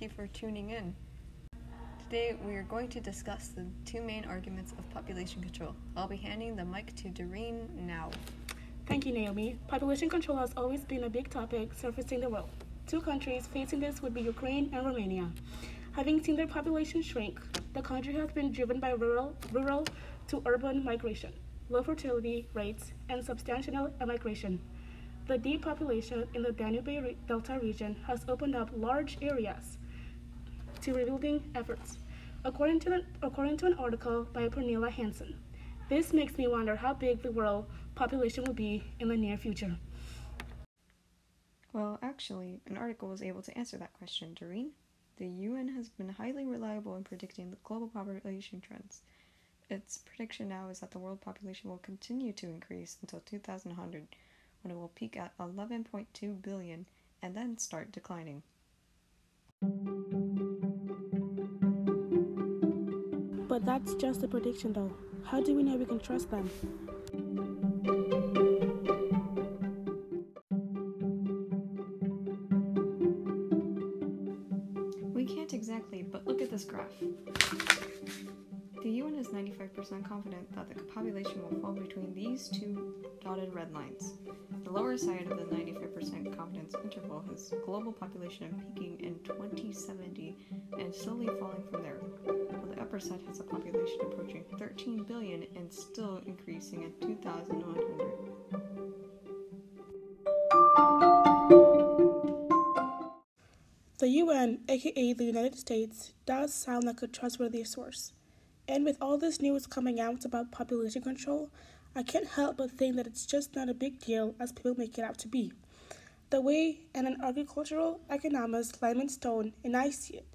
thank you for tuning in. Today we are going to discuss the two main arguments of population control. I'll be handing the mic to Doreen now. Thank you, Naomi. Population control has always been a big topic surfacing the world. Two countries facing this would be Ukraine and Romania. Having seen their population shrink, the country has been driven by rural, rural to urban migration, low fertility rates, and substantial emigration. The depopulation in the Danube Delta region has opened up large areas to rebuilding efforts, according to, according to an article by Pernilla Hansen. This makes me wonder how big the world population will be in the near future. Well, actually, an article was able to answer that question, Doreen. The UN has been highly reliable in predicting the global population trends. Its prediction now is that the world population will continue to increase until 2100, when it will peak at 11.2 billion and then start declining. But that's just a prediction, though. How do we know we can trust them? We can't exactly, but look at this graph. The UN is 95% confident that the population will fall between these two dotted red lines. The lower side of the 95% confidence interval has global population peaking in 2070 and slowly falling from there, has a population approaching 13 billion and still increasing at 2100. The UN, aka the United States, does sound like a trustworthy source. And with all this news coming out about population control, I can't help but think that it's just not a big deal as people make it out to be. The way and an agricultural economist, Lyman Stone, and I see it,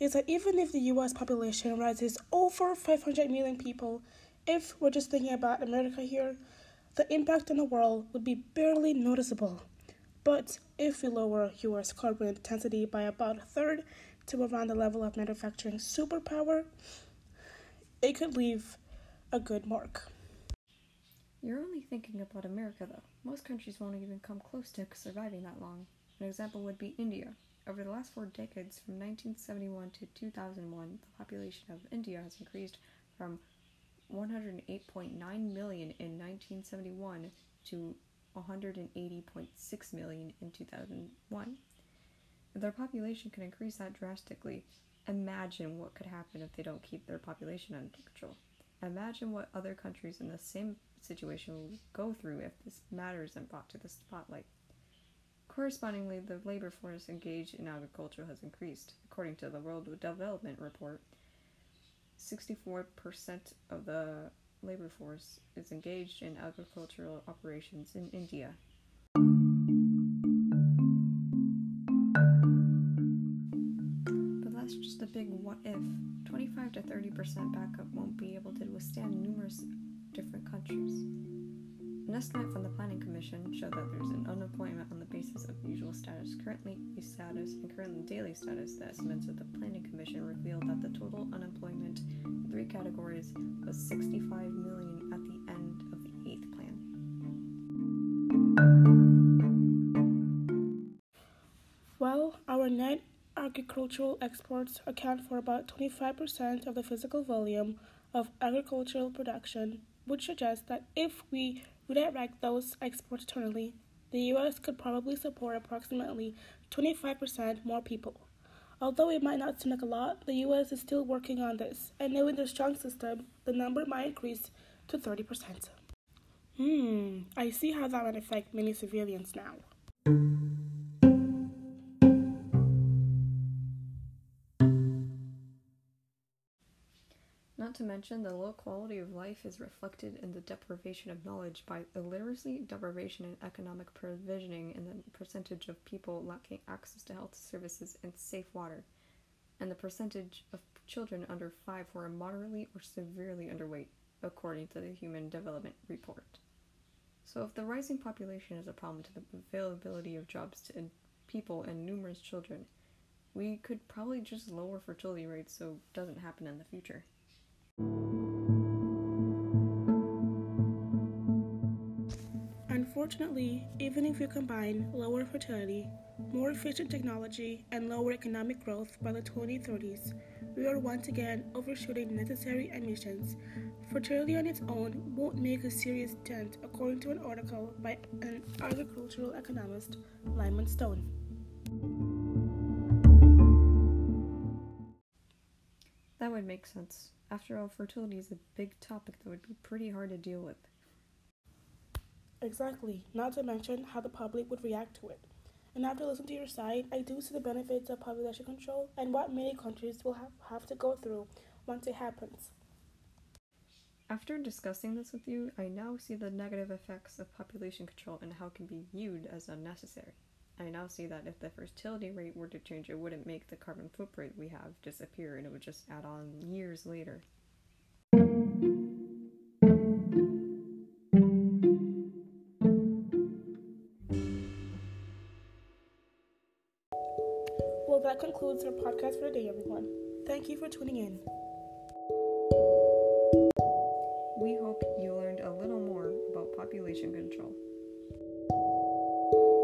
is that even if the US population rises over 500 million people, if we're just thinking about America here, the impact on the world would be barely noticeable. But if we lower US carbon intensity by about a third to around the level of manufacturing superpower, it could leave a good mark. You're only thinking about America, though. Most countries won't even come close to surviving that long. An example would be India. Over the last four decades, from 1971 to 2001, the population of India has increased from 108.9 million in 1971 to 180.6 million in 2001. If their population can increase that drastically, imagine what could happen if they don't keep their population under control. Imagine what other countries in the same situation will go through if this matter isn't brought to the spotlight. Correspondingly, the labor force engaged in agriculture has increased. According to the World Development Report, 64% of the labor force is engaged in agricultural operations in India. But that's just a big what if. 25 to 30% backup won't be able to withstand numerous different countries. An estimate from the Planning Commission showed that there's an unemployment on the basis of usual status, currently status, and currently daily status. The estimates of the Planning Commission revealed that the total unemployment in three categories was 65 million at the end of the eighth plan. Well, our net agricultural exports account for about 25% of the physical volume of agricultural production, which suggest that if we redirect those exports internally, the US could probably support approximately 25% more people. Although it might not seem like a lot, the US is still working on this, and knowing their strong system, the number might increase to 30%. Hmm, I see how that might affect many civilians now. Not to mention, the low quality of life is reflected in the deprivation of knowledge by illiteracy, deprivation, and economic provisioning and the percentage of people lacking access to health services and safe water, and the percentage of children under five who are moderately or severely underweight, according to the Human Development Report. So, if the rising population is a problem to the availability of jobs to people and numerous children, we could probably just lower fertility rates so it doesn't happen in the future. Unfortunately, even if you combine lower fertility, more efficient technology, and lower economic growth by the 2030s, we are once again overshooting necessary emissions. Fertility on its own won't make a serious dent, according to an article by an agricultural economist, Lyman Stone. That would make sense. After all, fertility is a big topic that would be pretty hard to deal with. Exactly, not to mention how the public would react to it. And after listening to your side, I do see the benefits of population control and what many countries will have, have to go through once it happens. After discussing this with you, I now see the negative effects of population control and how it can be viewed as unnecessary. I now see that if the fertility rate were to change, it wouldn't make the carbon footprint we have disappear and it would just add on years later. Well, that concludes our podcast for today, everyone. Thank you for tuning in. We hope you learned a little more about population control.